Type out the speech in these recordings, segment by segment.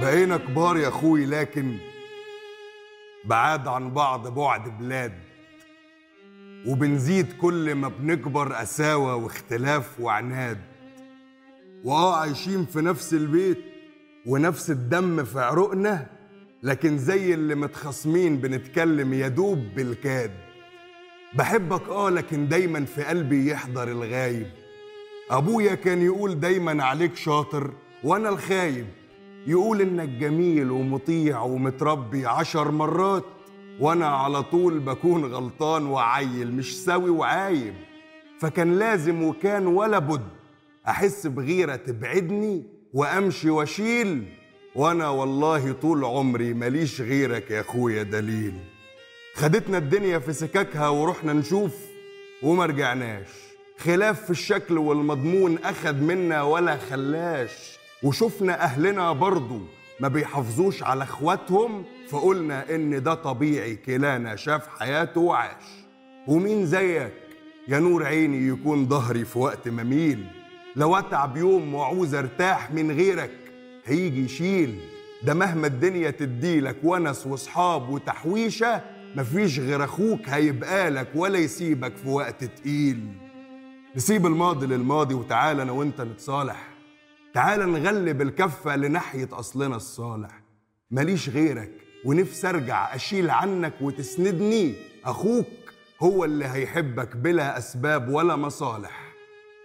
بقينا كبار يا أخوي لكن بعاد عن بعض بعد بلاد. وبنزيد كل ما بنكبر قساوة واختلاف وعناد. وآه عايشين في نفس البيت ونفس الدم في عروقنا لكن زي اللي متخاصمين بنتكلم يدوب بالكاد. بحبك آه لكن دايما في قلبي يحضر الغايب. أبويا كان يقول دايما عليك شاطر وأنا الخايب. يقول إنك جميل ومطيع ومتربي عشر مرات وأنا على طول بكون غلطان وعيل مش سوي وعايب. فكان لازم وكان ولا بد أحس بغيرة تبعدني وأمشي وأشيل. وأنا والله طول عمري ماليش غيرك يا أخويا دليل. خدتنا الدنيا في سكاكها ورحنا نشوف وما رجعناش. خلاف في الشكل والمضمون اخد منا ولا خلاش. وشفنا أهلنا برضو ما بيحافظوش على أخواتهم فقلنا إن ده طبيعي كلانا شاف حياته وعاش. ومين زيك؟ يا نور عيني يكون ظهري في وقت ما ميل. لو أتعب يوم وعوز أرتاح من غيرك هيجي يشيل. ده مهما الدنيا تديلك ونس وصحاب وتحويشة مفيش غير أخوك هيبقالك ولا يسيبك في وقت تقيل. نسيب الماضي للماضي وتعالى أنا وأنت نتصالح. تعالى نغلب الكفة لناحية أصلنا الصالح. ماليش غيرك ونفسي أرجع أشيل عنك وتسندني. أخوك هو اللي هيحبك بلا أسباب ولا مصالح.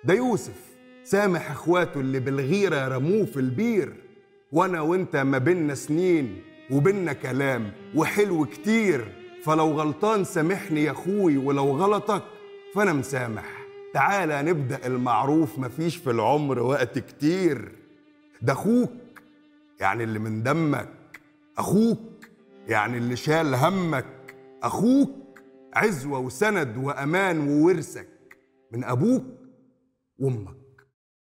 ده يوسف سامح إخواته اللي بالغيرة رموه في البير. وأنا وأنت ما بينا سنين وبينا كلام وحلو كتير. فلو غلطان سامحني يا أخوي ولو غلطك فأنا مسامح. تعالى نبدأ المعروف مفيش في العمر وقت كتير. ده أخوك يعني اللي من دمك. أخوك يعني اللي شال همك. أخوك عزوة وسند وأمان وورثك. من أبوك وأمك.